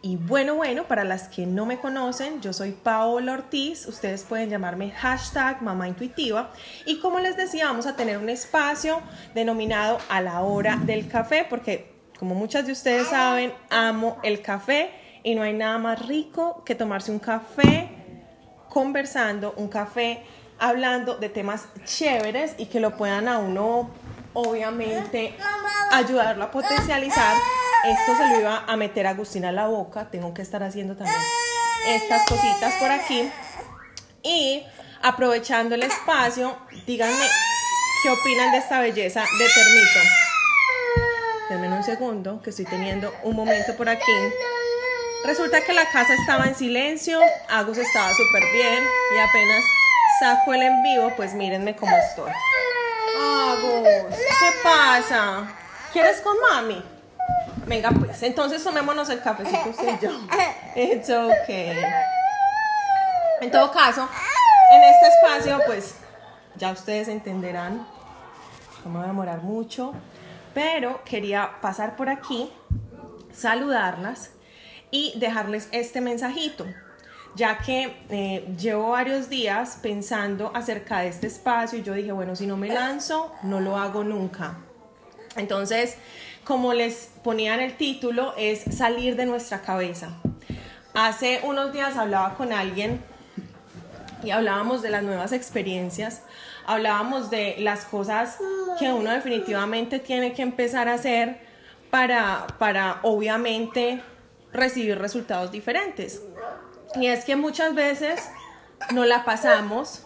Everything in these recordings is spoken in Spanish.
Y bueno, bueno, para las que no me conocen, yo soy Paola Ortiz, ustedes pueden llamarme hashtag mamá intuitiva. Y como les decía, vamos a tener un espacio denominado a la hora del café porque como muchas de ustedes saben, amo el café y no hay nada más rico que tomarse un café conversando, un café hablando de temas chéveres y que lo puedan a uno obviamente ayudarlo a potencializar esto se lo iba a meter a Agustina a la boca. Tengo que estar haciendo también estas cositas por aquí. Y aprovechando el espacio, díganme qué opinan de esta belleza de termito. Denme un segundo, que estoy teniendo un momento por aquí. Resulta que la casa estaba en silencio, Agus estaba súper bien y apenas saco el en vivo, pues mírenme cómo estoy. ¿Qué pasa? ¿Quieres con mami? Venga, pues, entonces tomémonos el cafecito usted y yo. It's okay. En todo caso, en este espacio, pues, ya ustedes entenderán. No me voy a demorar mucho. Pero quería pasar por aquí, saludarlas y dejarles este mensajito ya que eh, llevo varios días pensando acerca de este espacio y yo dije, bueno, si no me lanzo, no lo hago nunca. Entonces, como les ponía en el título, es salir de nuestra cabeza. Hace unos días hablaba con alguien y hablábamos de las nuevas experiencias, hablábamos de las cosas que uno definitivamente tiene que empezar a hacer para, para obviamente recibir resultados diferentes. Y es que muchas veces no la pasamos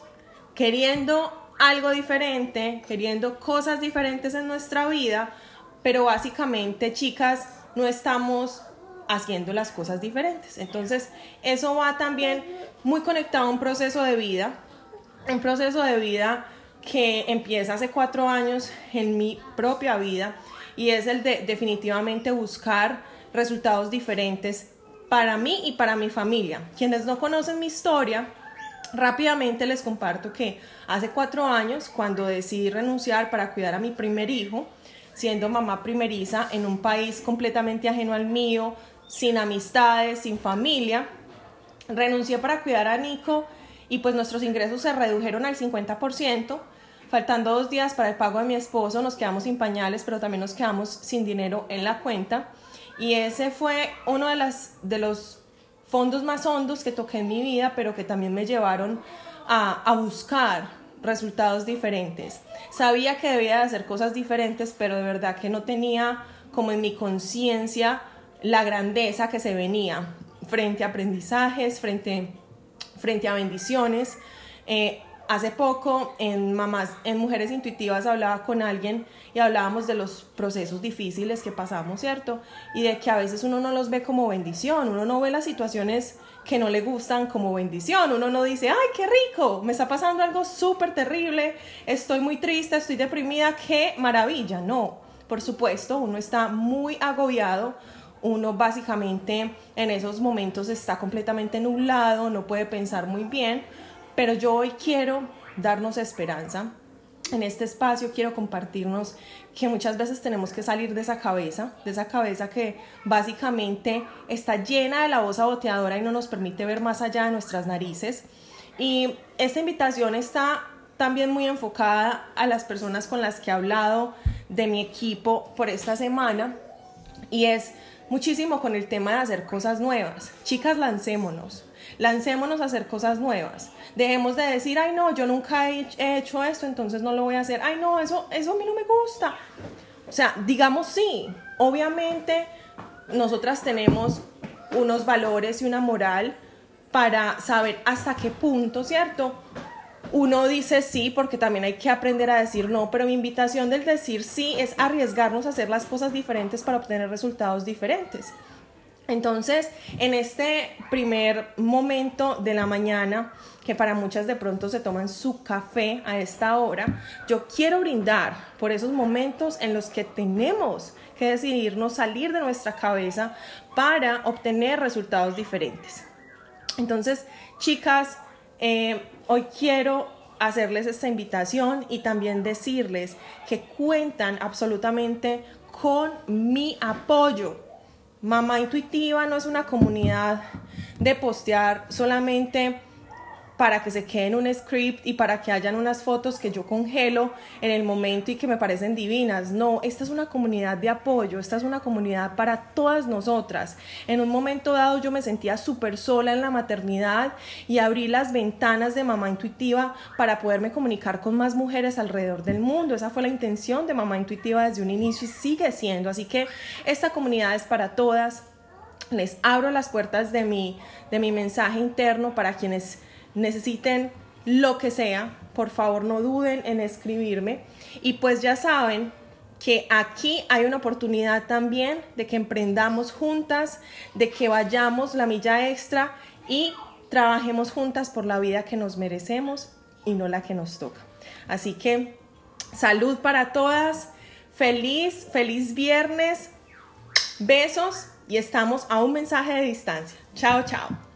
queriendo algo diferente, queriendo cosas diferentes en nuestra vida, pero básicamente, chicas, no estamos haciendo las cosas diferentes. Entonces, eso va también muy conectado a un proceso de vida, un proceso de vida que empieza hace cuatro años en mi propia vida y es el de definitivamente buscar resultados diferentes para mí y para mi familia. Quienes no conocen mi historia, rápidamente les comparto que hace cuatro años, cuando decidí renunciar para cuidar a mi primer hijo, siendo mamá primeriza en un país completamente ajeno al mío, sin amistades, sin familia. Renuncié para cuidar a Nico y pues nuestros ingresos se redujeron al 50%. Faltando dos días para el pago de mi esposo, nos quedamos sin pañales, pero también nos quedamos sin dinero en la cuenta. Y ese fue uno de, las, de los fondos más hondos que toqué en mi vida, pero que también me llevaron a, a buscar resultados diferentes. Sabía que debía de hacer cosas diferentes, pero de verdad que no tenía como en mi conciencia la grandeza que se venía frente a aprendizajes, frente, frente a bendiciones. Eh, hace poco en Mamás, en Mujeres Intuitivas hablaba con alguien y hablábamos de los procesos difíciles que pasamos, ¿cierto? Y de que a veces uno no los ve como bendición, uno no ve las situaciones que no le gustan como bendición. Uno no dice, ay, qué rico, me está pasando algo súper terrible, estoy muy triste, estoy deprimida, qué maravilla. No, por supuesto, uno está muy agobiado, uno básicamente en esos momentos está completamente nublado, no puede pensar muy bien, pero yo hoy quiero darnos esperanza en este espacio quiero compartirnos que muchas veces tenemos que salir de esa cabeza, de esa cabeza que básicamente está llena de la voz saboteadora y no nos permite ver más allá de nuestras narices. Y esta invitación está también muy enfocada a las personas con las que he hablado de mi equipo por esta semana y es muchísimo con el tema de hacer cosas nuevas. Chicas, lancémonos, lancémonos a hacer cosas nuevas. Dejemos de decir, ay no, yo nunca he hecho esto, entonces no lo voy a hacer. Ay no, eso, eso a mí no me gusta. O sea, digamos sí, obviamente nosotras tenemos unos valores y una moral para saber hasta qué punto, ¿cierto? Uno dice sí porque también hay que aprender a decir no, pero mi invitación del decir sí es arriesgarnos a hacer las cosas diferentes para obtener resultados diferentes. Entonces, en este primer momento de la mañana, que para muchas de pronto se toman su café a esta hora, yo quiero brindar por esos momentos en los que tenemos que decidirnos salir de nuestra cabeza para obtener resultados diferentes. Entonces, chicas, eh, hoy quiero hacerles esta invitación y también decirles que cuentan absolutamente con mi apoyo Mamá Intuitiva no es una comunidad de postear solamente para que se quede en un script y para que hayan unas fotos que yo congelo en el momento y que me parecen divinas. No, esta es una comunidad de apoyo, esta es una comunidad para todas nosotras. En un momento dado yo me sentía súper sola en la maternidad y abrí las ventanas de Mamá Intuitiva para poderme comunicar con más mujeres alrededor del mundo. Esa fue la intención de Mamá Intuitiva desde un inicio y sigue siendo. Así que esta comunidad es para todas. Les abro las puertas de mi, de mi mensaje interno para quienes necesiten lo que sea, por favor no duden en escribirme. Y pues ya saben que aquí hay una oportunidad también de que emprendamos juntas, de que vayamos la milla extra y trabajemos juntas por la vida que nos merecemos y no la que nos toca. Así que salud para todas, feliz, feliz viernes, besos y estamos a un mensaje de distancia. Chao, chao.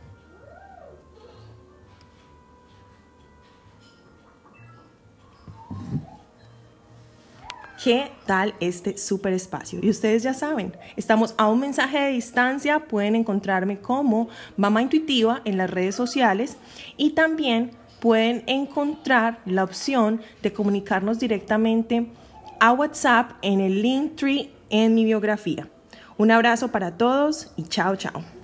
¿Qué tal este super espacio? Y ustedes ya saben, estamos a un mensaje de distancia, pueden encontrarme como Mamá Intuitiva en las redes sociales y también pueden encontrar la opción de comunicarnos directamente a WhatsApp en el link tree en mi biografía. Un abrazo para todos y chao, chao.